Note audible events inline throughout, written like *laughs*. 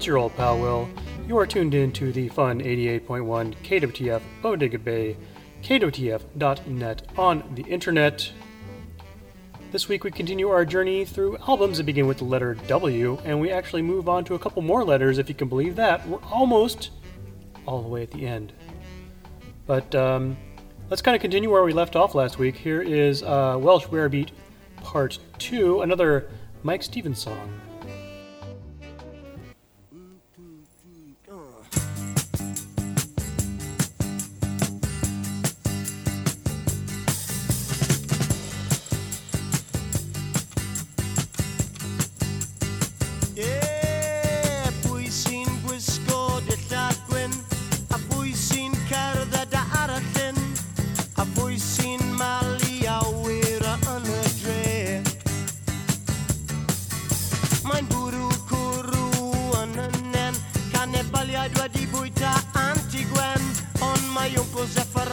It's your old pal Will. You are tuned in to the fun 88.1 KWTF Bodega Bay, KWTF.net on the internet. This week we continue our journey through albums that begin with the letter W, and we actually move on to a couple more letters, if you can believe that. We're almost all the way at the end. But um, let's kind of continue where we left off last week. Here is uh, Welsh Rare Beat Part 2, another Mike Stevens song.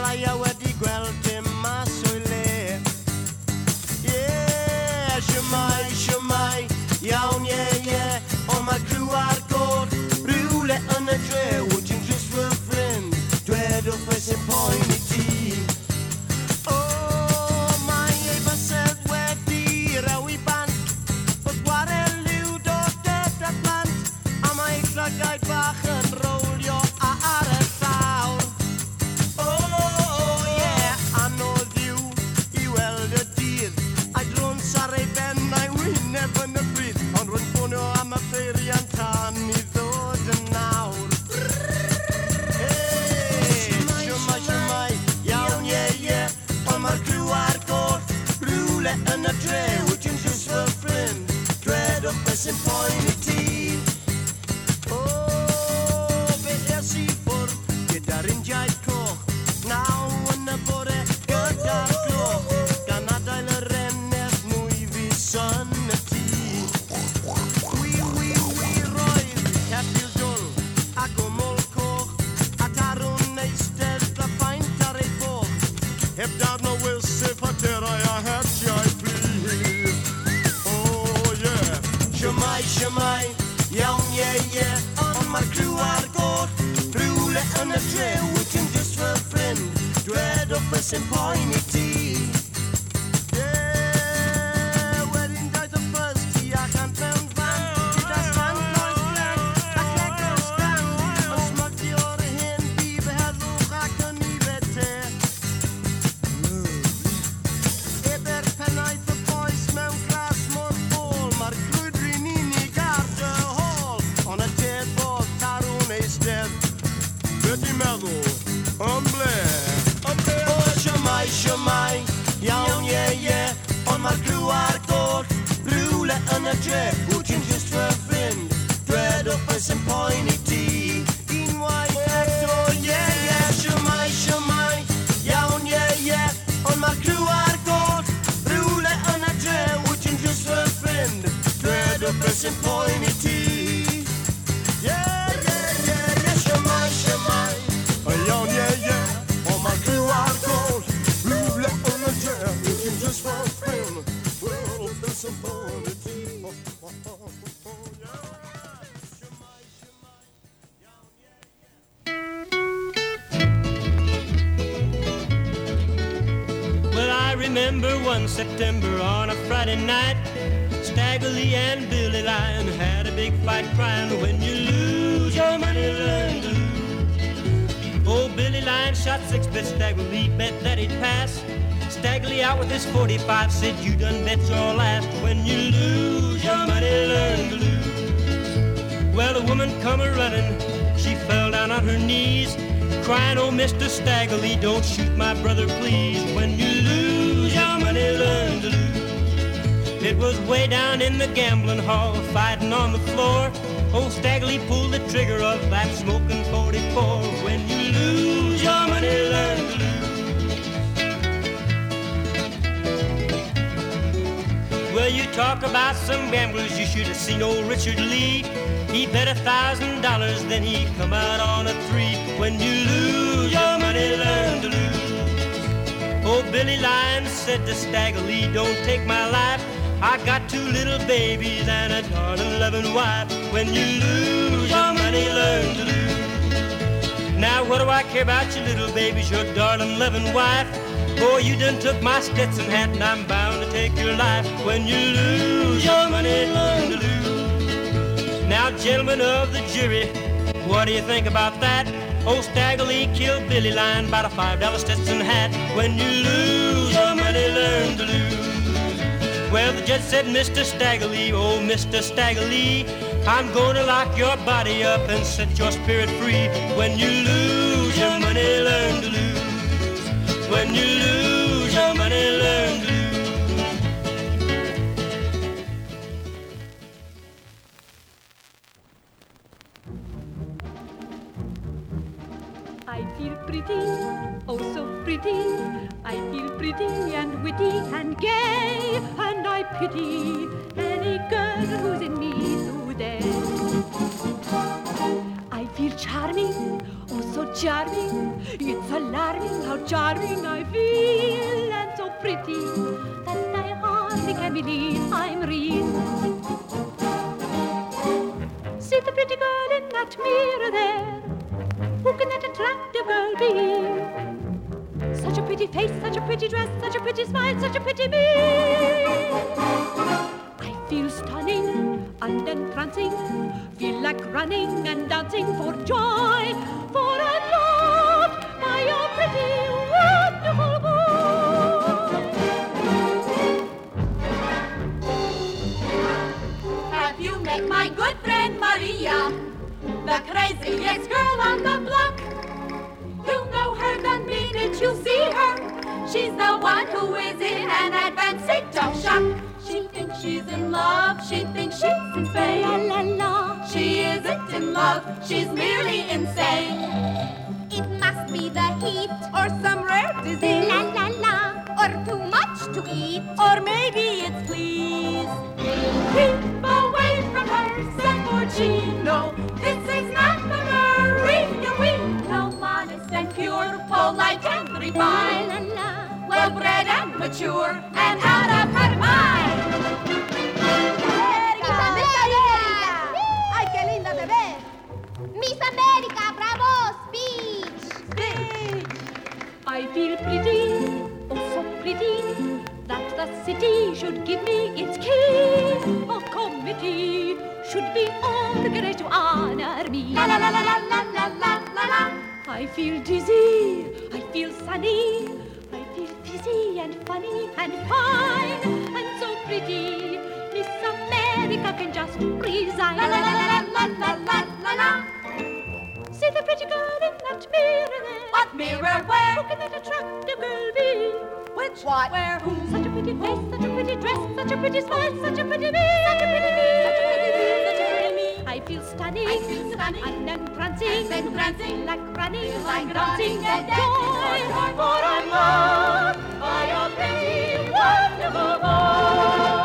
Wedi ffonio am September on a Friday night. Stagger and Billy Lyon had a big fight crying when you lose your money, learn to lose. Oh, Billy Lyon shot six bets, Stagger bet that he'd pass. Stagger out with his 45 said you done bet your last. When you lose your money, learn to lose. Well, a woman come a running, she fell down on her knees, crying, Oh, Mr. Staggerly, don't shoot my brother, please. When you money, learn to lose. It was way down in the gambling hall, fighting on the floor. Old Staggerly pulled the trigger of that smoking 44. When you lose your money, learn to lose. Well, you talk about some gamblers, you should have seen old Richard Lee. He bet a thousand dollars, then he come out on a three. When you lose your money, learn to lose. Oh, Billy Lyons said to Stagger don't take my life. I got two little babies and a darling loving wife. When you lose your money, learn to lose. Now what do I care about your little babies, your darling loving wife? Boy, you done took my Stetson hat and I'm bound to take your life. When you lose your money, learn to lose. Now, gentlemen of the jury, what do you think about that? Old Stagger Lee killed Billy Lyon about a five dollar Stetson hat. When you lose your money, learn to lose. Well, the judge said, Mr. Stagger Lee, oh, Mr. Stagger Lee, I'm gonna lock your body up and set your spirit free. When you lose your money, learn to lose. When you lose your money, learn pretty and witty and gay, and I pity any girl who's in me today. I feel charming, oh so charming. It's alarming how charming I feel, and so pretty that I hardly can believe I'm real. See the pretty girl in that mirror there. Who can that attractive girl be? A pretty face, such a pretty dress, such a pretty smile, such a pretty me. I feel stunning and entrancing, feel like running and dancing for joy, for I'm loved by your pretty, wonderful boy. Have you met my good friend Maria? The craziest girl on the block. You'll know her the minute you see her. She's the one who is in an advanced state of shock. She thinks she's in love. She thinks she's insane. La la la. She isn't in love. She's merely insane. It must be the heat or some rare disease. La la la. Or too much to eat. Or maybe it's fleas. Keep away from her, send for Chino. This is not the Maria we polite and La refined. Well bred and mature, and out of her mind. ¡Miss América! ¡Ay, qué linda te ves! ¡Miss América, bravo! ¡Speech! I feel pretty, oh so pretty, that the city should give me its key. A committee should be organized to honor me. La la la la la la la la la la. I feel dizzy, I feel sunny, I feel fizzy and funny and fine and so pretty. Miss America can just resign. La la la la la la la la la. See the pretty girl in that mirror there. What mirror Who where? can that attractive girl be? Which what? Where who? Such a pretty face, such a pretty dress, such a pretty smile, such a pretty me, such a pretty me, Such a such a pretty me. I feel stunning, I feel stunning, and entrancing, and entrancing, like running, feel like dancing, running and dancing joy, for I'm loved by a pretty, wonderful boy.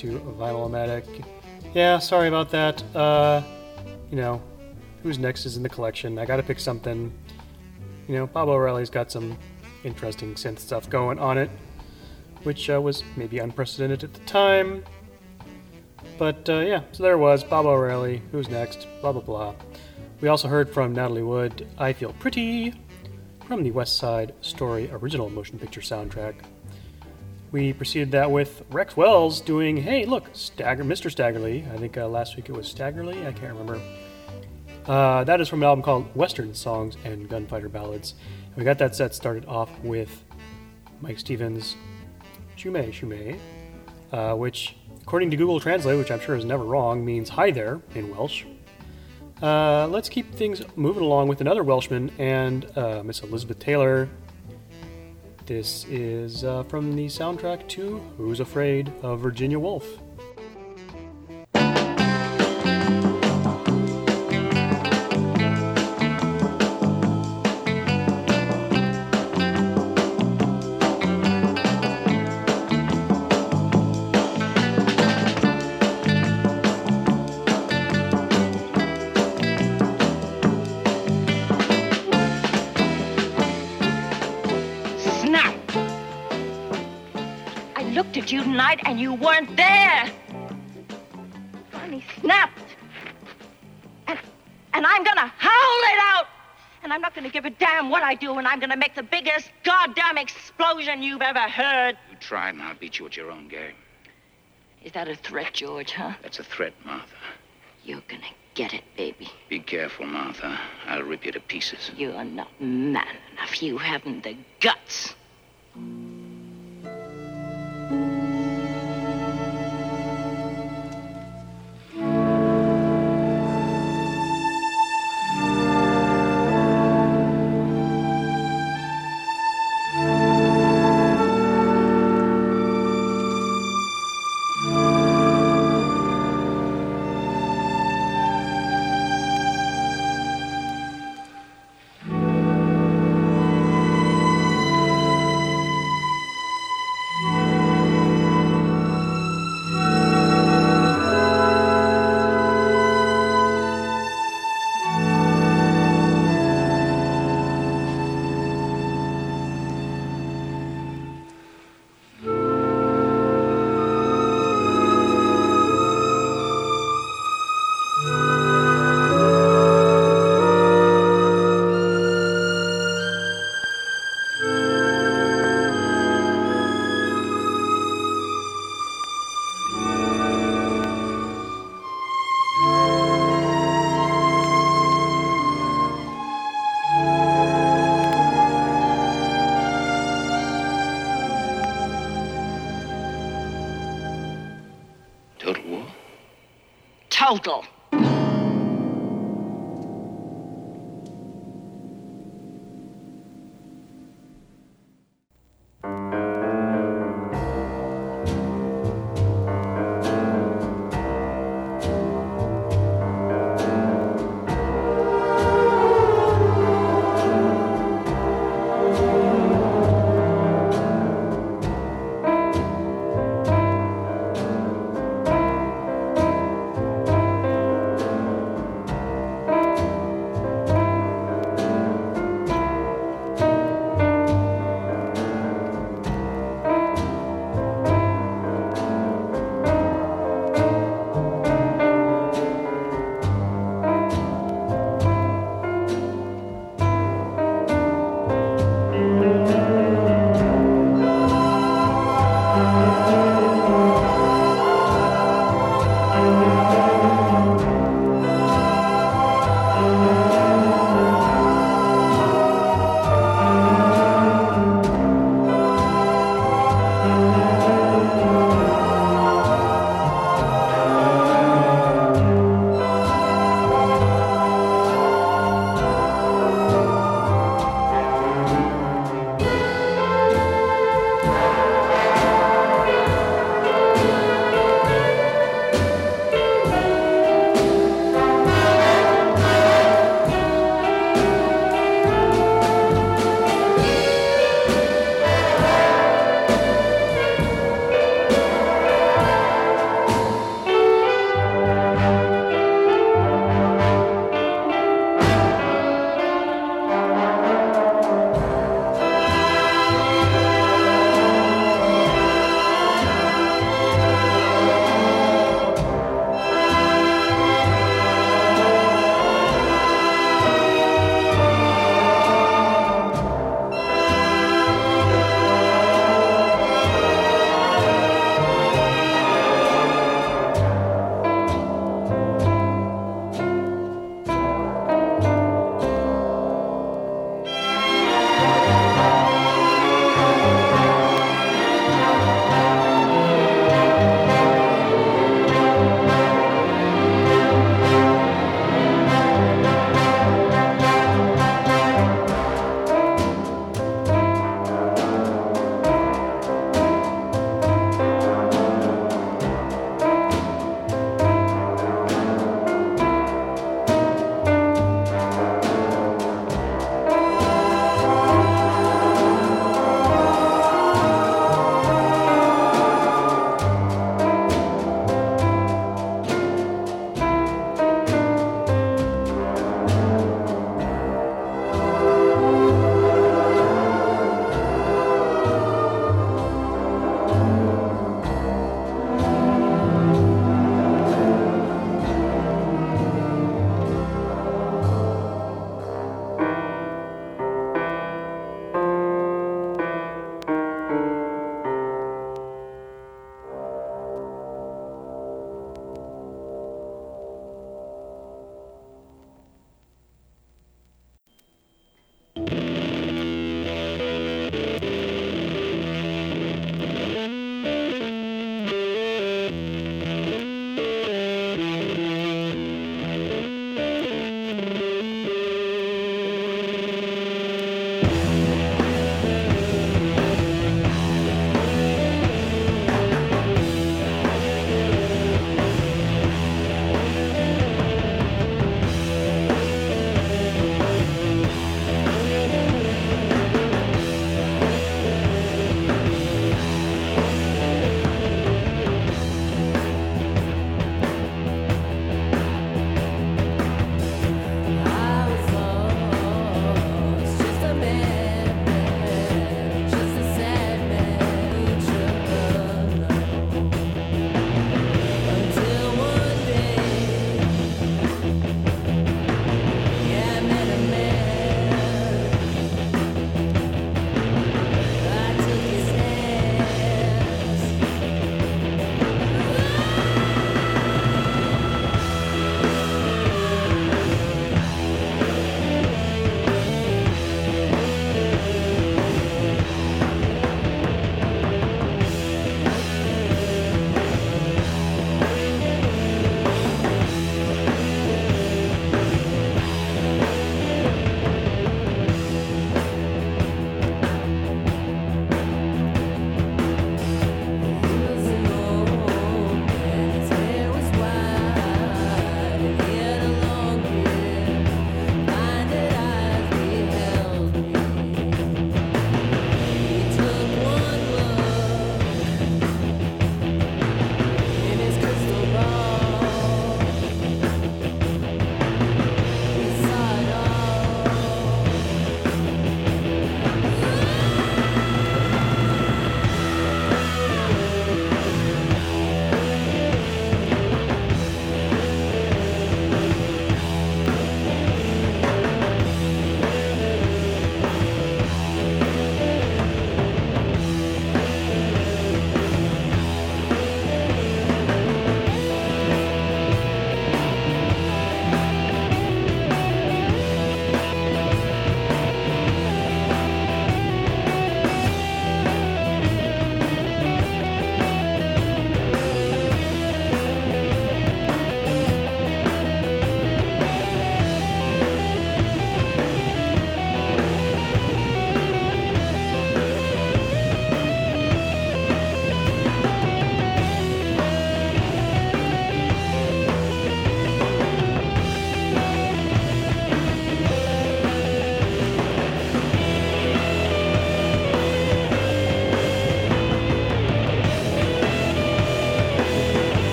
To Vinyl-O-Matic. Yeah, sorry about that. Uh, you know, who's next is in the collection. I gotta pick something. You know, Baba O'Riley's got some interesting synth stuff going on it, which uh, was maybe unprecedented at the time. But uh, yeah, so there was Baba O'Riley. Who's next? Blah blah blah. We also heard from Natalie Wood, I Feel Pretty, from the West Side Story original motion picture soundtrack. We preceded that with Rex Wells doing, hey, look, Stagger, Mr. Staggerly. I think uh, last week it was Staggerly, I can't remember. Uh, that is from an album called Western Songs and Gunfighter Ballads. We got that set started off with Mike Stevens' Shume Shume, uh, which, according to Google Translate, which I'm sure is never wrong, means hi there in Welsh. Uh, let's keep things moving along with another Welshman and uh, Miss Elizabeth Taylor. This is uh, from the soundtrack to Who's Afraid of Virginia Woolf. Looked at you tonight and you weren't there. Finally snapped. And, and I'm gonna howl it out. And I'm not gonna give a damn what I do, and I'm gonna make the biggest goddamn explosion you've ever heard. You try and I'll beat you at your own game. Is that a threat, George, huh? That's a threat, Martha. You're gonna get it, baby. Be careful, Martha. I'll rip you to pieces. You're not man enough. You haven't the guts. Total.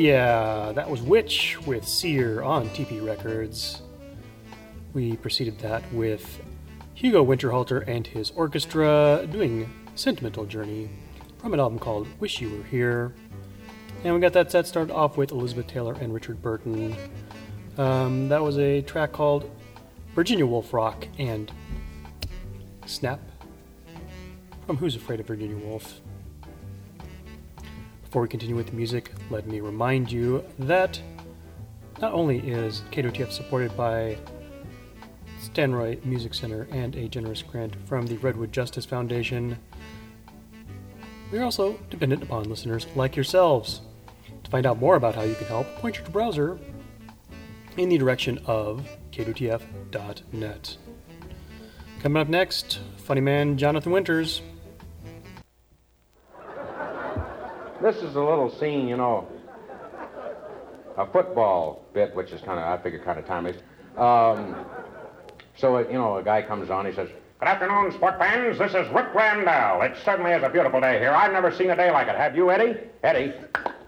Yeah, that was Witch with Seer on TP Records. We preceded that with Hugo Winterhalter and his orchestra doing Sentimental Journey from an album called Wish You Were Here. And we got that set started off with Elizabeth Taylor and Richard Burton. Um, that was a track called Virginia Woolf Rock and Snap from Who's Afraid of Virginia Woolf. Before we continue with the music, let me remind you that not only is KWTF supported by Stanroy Music Center and a generous grant from the Redwood Justice Foundation, we are also dependent upon listeners like yourselves. To find out more about how you can help, point your browser in the direction of kwtf.net. Coming up next, funny man Jonathan Winters. This is a little scene, you know, a football bit, which is kind of, I figure, kind of timeless. Um, so, uh, you know, a guy comes on, he says, Good afternoon, sport fans. This is Rick Randall. It certainly is a beautiful day here. I've never seen a day like it. Have you, Eddie? Eddie,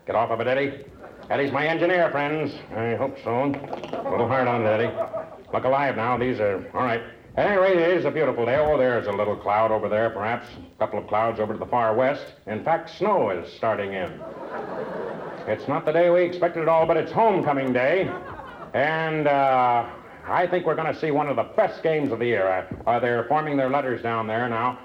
get off of it, Eddie. Eddie's my engineer, friends. I hope so. A little hard on it, Eddie. Look alive now. These are, all right. At any rate, it is a beautiful day. Oh, there's a little cloud over there, perhaps. A couple of clouds over to the far west. In fact, snow is starting in. It's not the day we expected at all, but it's homecoming day. And uh, I think we're going to see one of the best games of the year. Uh, they're forming their letters down there now.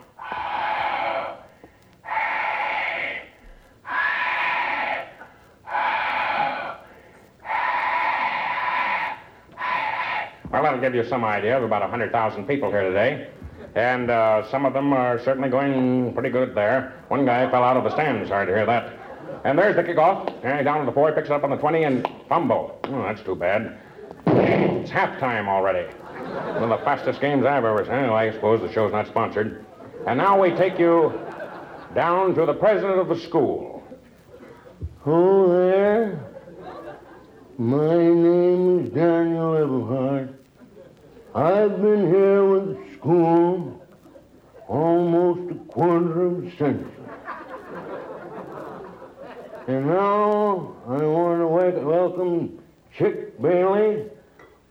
Well, that'll give you some idea of about 100,000 people here today. And uh, some of them are certainly going pretty good there. One guy fell out of the stands. Sorry to hear that. And there's the kickoff. And down to the four, He picks it up on the 20 and fumble. Oh, that's too bad. It's halftime already. One of the fastest games I've ever seen. Anyway, I suppose the show's not sponsored. And now we take you down to the president of the school. Oh, there. My name is Daniel Everhart. I've been here with the school almost a quarter of a century. And now I want to wel- welcome Chick Bailey,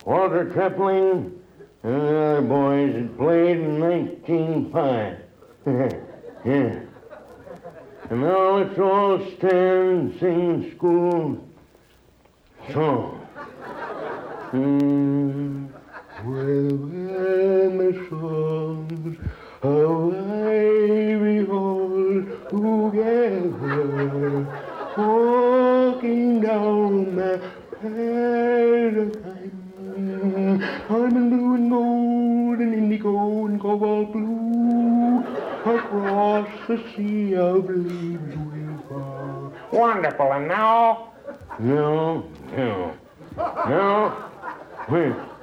Walter Trepling, and the other boys that played in 1905. *laughs* yeah. And now let's all stand and sing the school song. Mm. Wonderful. And now? No, no, no. Wait.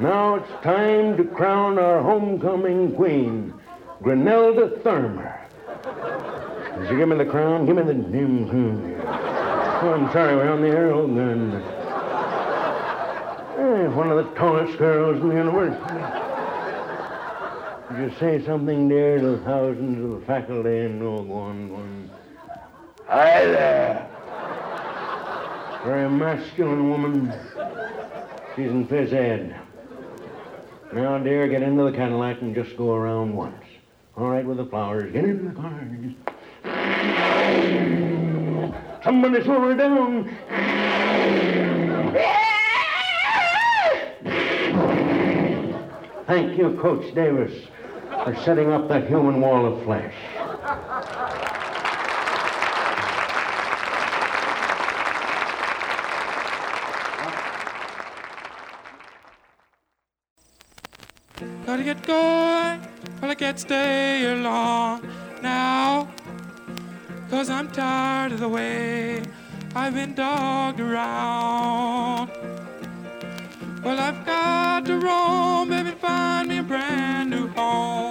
Now it's time to crown our homecoming queen, Grenelda Thurmer. Did you give me the crown? Give me the. Oh, I'm sorry, we're on the air. Oh, good. Eh, one of the tallest girls in the university. Would you say something, dear, to the thousands of the faculty and oh, go. Hi there. Very masculine woman. She's in phys ed. Now, dear, get into the Cadillac and just go around once. All right with the flowers. Get in the car. Somebody slow her down. Thank you, Coach Davis, for setting up that human wall of flesh. Gotta get going, but I can't stay here long now. Cause I'm tired of the way I've been dogged around. Well, I've got to roam, baby, find me a brand new home.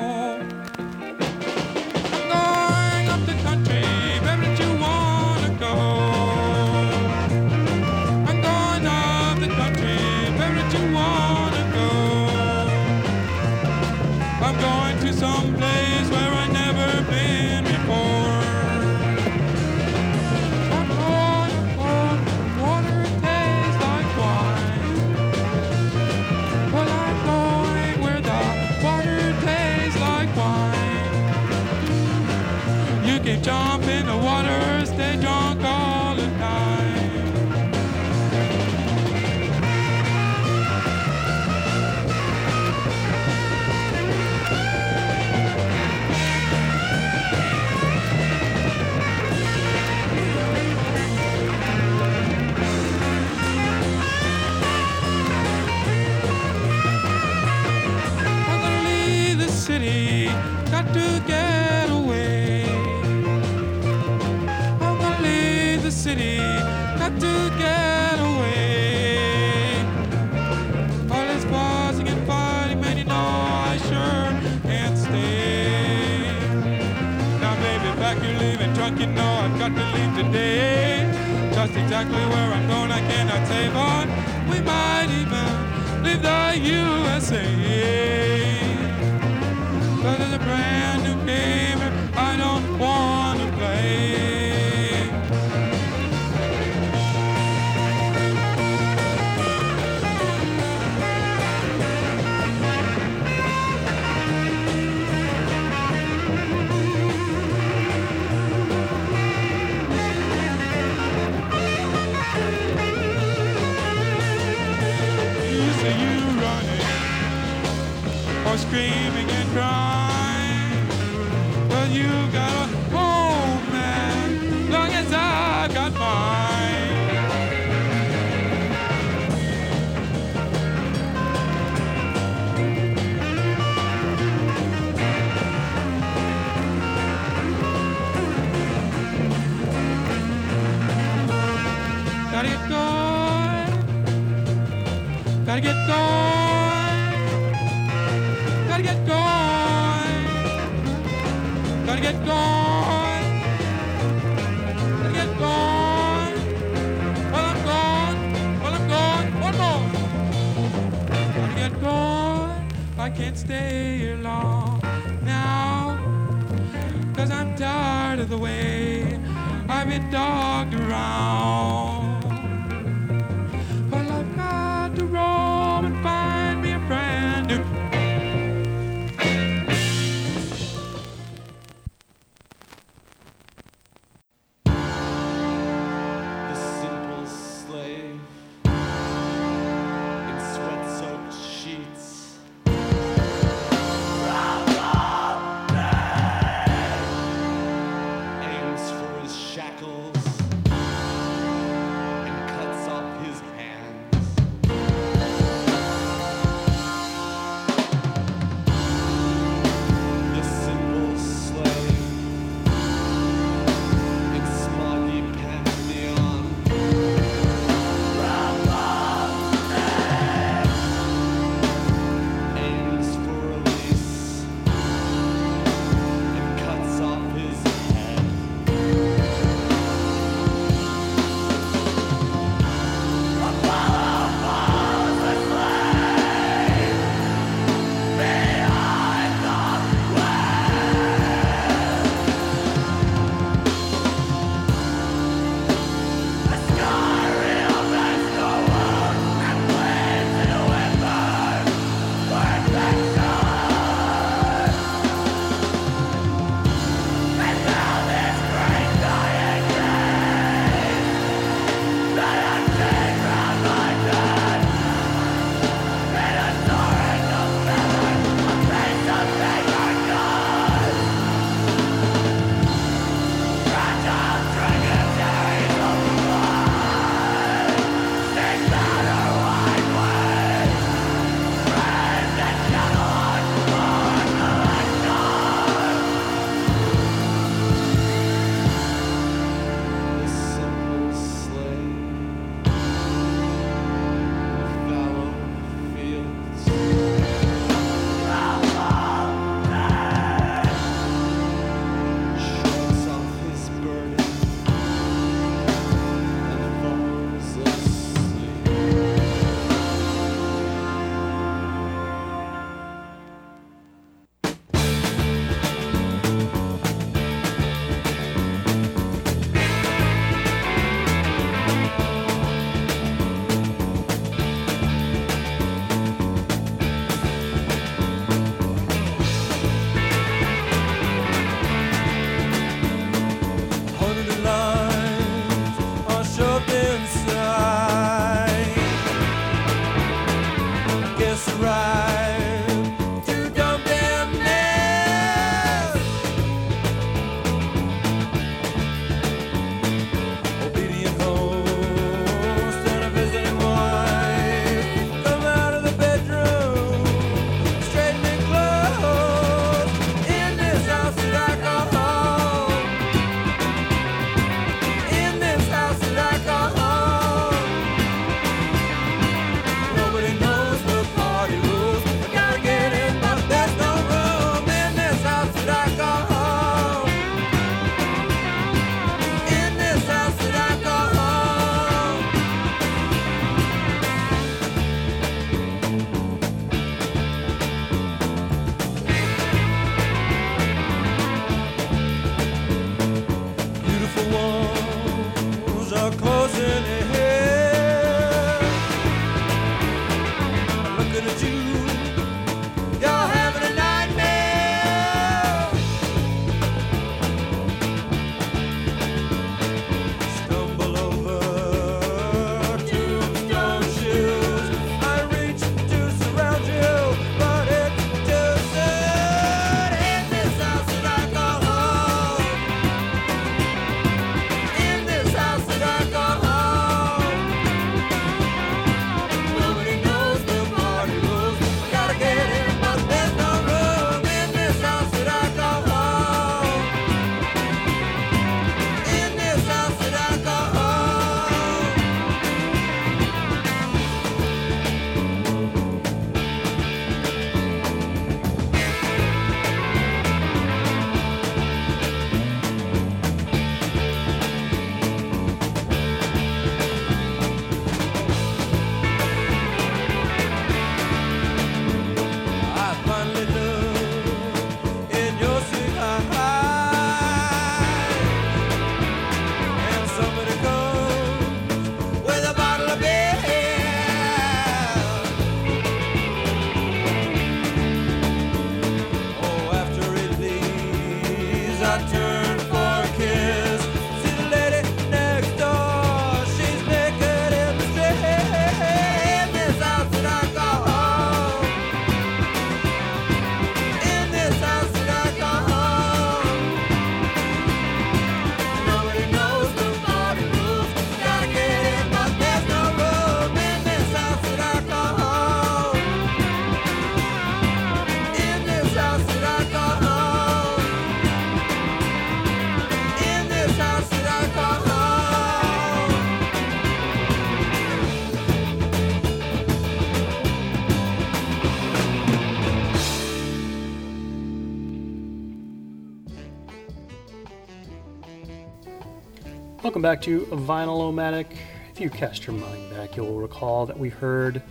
Welcome back to Vinyl-O-Matic. If you cast your mind back, you'll recall that we heard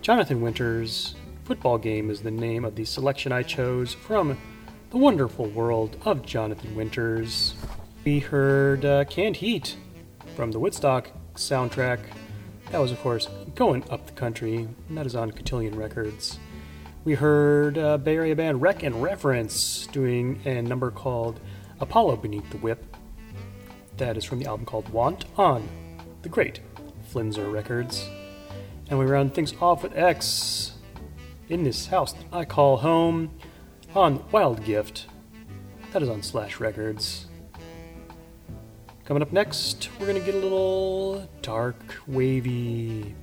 Jonathan Winters' Football Game is the name of the selection I chose from the wonderful world of Jonathan Winters. We heard uh, Canned Heat from the Woodstock soundtrack. That was, of course, Going Up the Country, and that is on Cotillion Records. We heard uh, Bay Area band Wreck and Reference doing a number called Apollo Beneath the Whip. That is from the album called Want on the great Flenser Records. And we round things off with X in this house that I call home on Wild Gift. That is on Slash Records. Coming up next, we're going to get a little dark, wavy.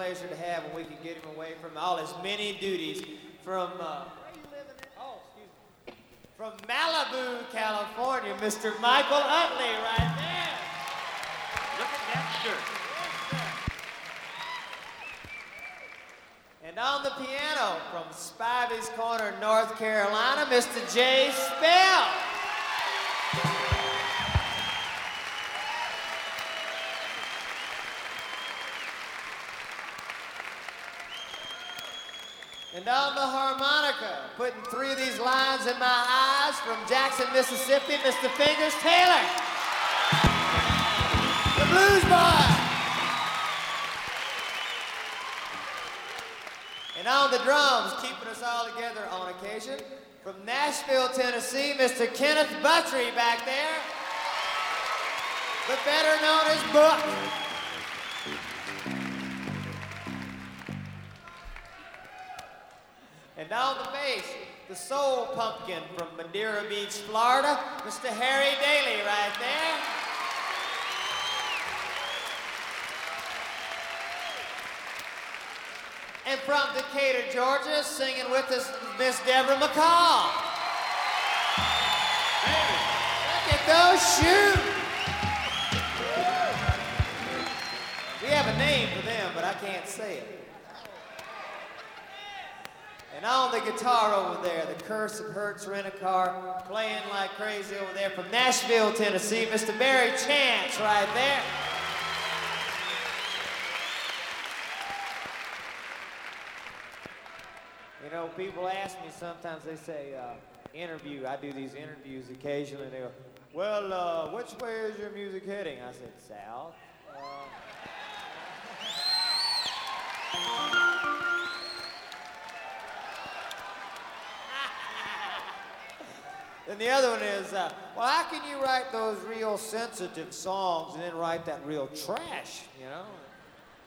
Pleasure to have when we can get him away from all his many duties from. Uh, oh, excuse me. From Malibu, California, Mr. Michael Utley, right there. Look at that shirt. And on the piano from Spivey's Corner, North Carolina, Mr. Jay Spell. And on the harmonica, putting three of these lines in my eyes from Jackson, Mississippi, Mr. Fingers Taylor. The Blues Boy. And on the drums, keeping us all together on occasion, from Nashville, Tennessee, Mr. Kenneth Buttrey back there, but better known as Buck. On the bass, the soul pumpkin from Madeira Beach, Florida, Mr. Harry Dailey right there. And from Decatur, Georgia, singing with us, Miss Deborah McColl. Look at those shoes. We have a name for them, but I can't say it. And on the guitar over there, the Curse of Hertz Rent-A-Car, playing like crazy over there from Nashville, Tennessee, Mr. Barry Chance right there. You know, people ask me sometimes, they say, uh, interview, I do these interviews occasionally, and they go, well, uh, which way is your music heading? I said, south. Uh, Then the other one is, uh, well, how can you write those real sensitive songs and then write that real trash, you know?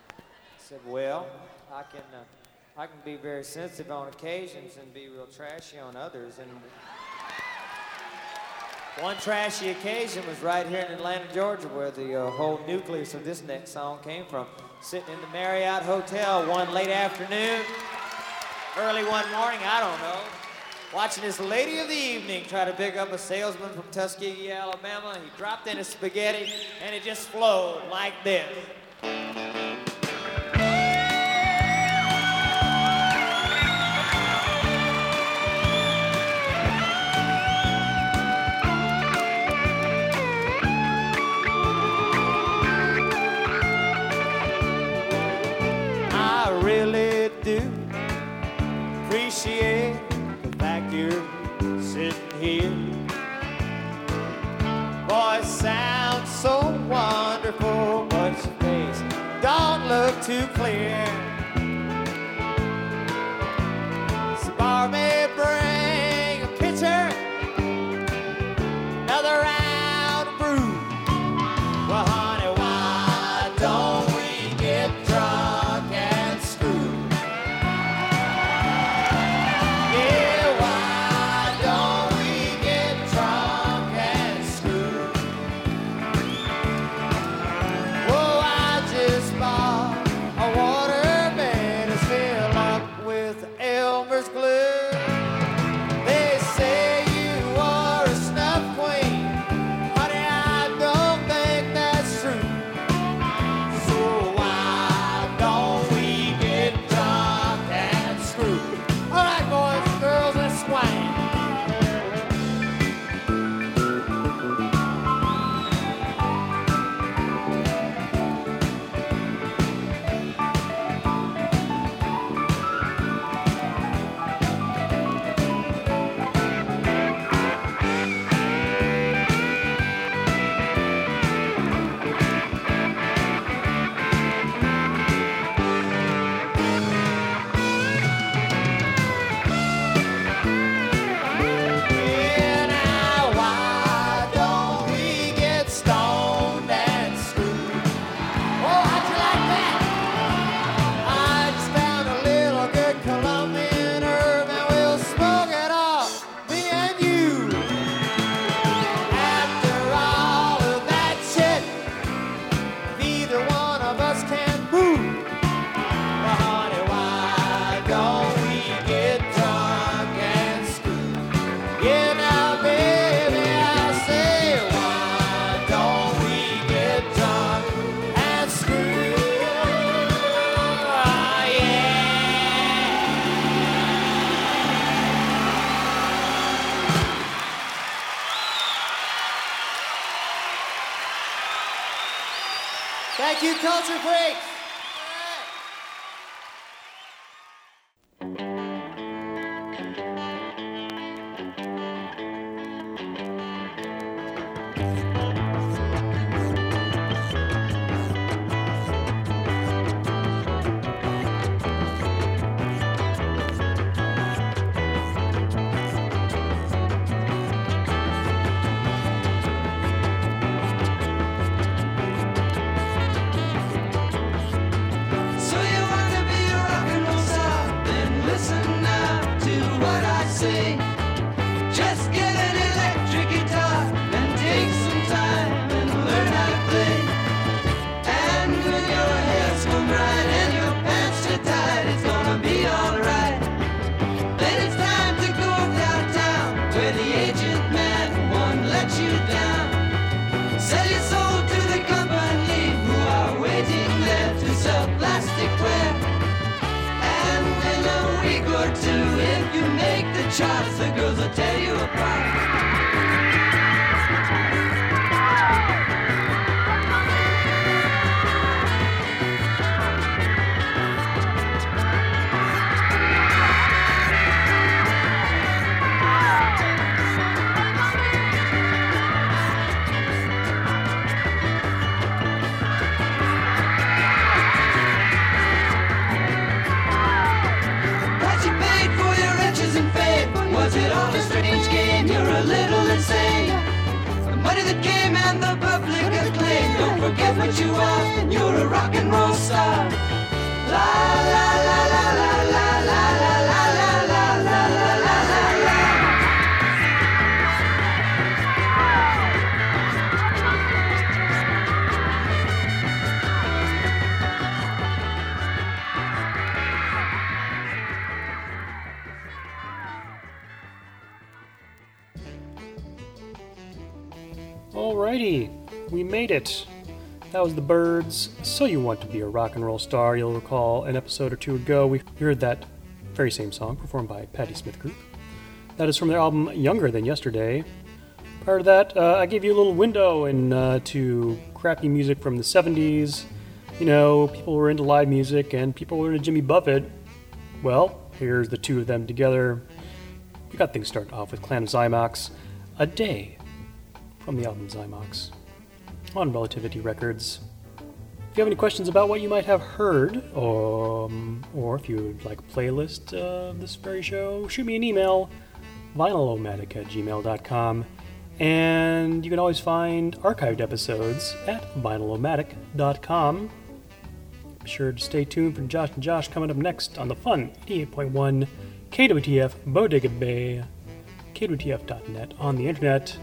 I said, well, I can, uh, I can be very sensitive on occasions and be real trashy on others. And one trashy occasion was right here in Atlanta, Georgia, where the uh, whole nucleus of this next song came from. Sitting in the Marriott Hotel one late afternoon, early one morning, I don't know watching this lady of the evening try to pick up a salesman from Tuskegee, Alabama. He dropped in his spaghetti and it just flowed like this. Too clear. Let's Don't what you are. You're a rock and roll star. La la la la la la la la la la la la la la la la. Alrighty, we made it. That was the Byrds. So you want to be a rock and roll star? You'll recall an episode or two ago we heard that very same song performed by Patti Smith Group. That is from their album Younger Than Yesterday. Prior to that, uh, I gave you a little window into crappy music from the 70s. You know, people were into live music and people were into Jimmy Buffett. Well, here's the two of them together. We got things started off with Clan of Xymox, A Day from the album Xymox on Relativity Records. If you have any questions about what you might have heard, um, or if you would like a playlist of this very show, shoot me an email, vinylomatic at gmail.com. And you can always find archived episodes at vinylomatic.com. Be sure to stay tuned for Josh and Josh coming up next on the fun 88.1 KWTF Bodega Bay, KWTF.net on the internet.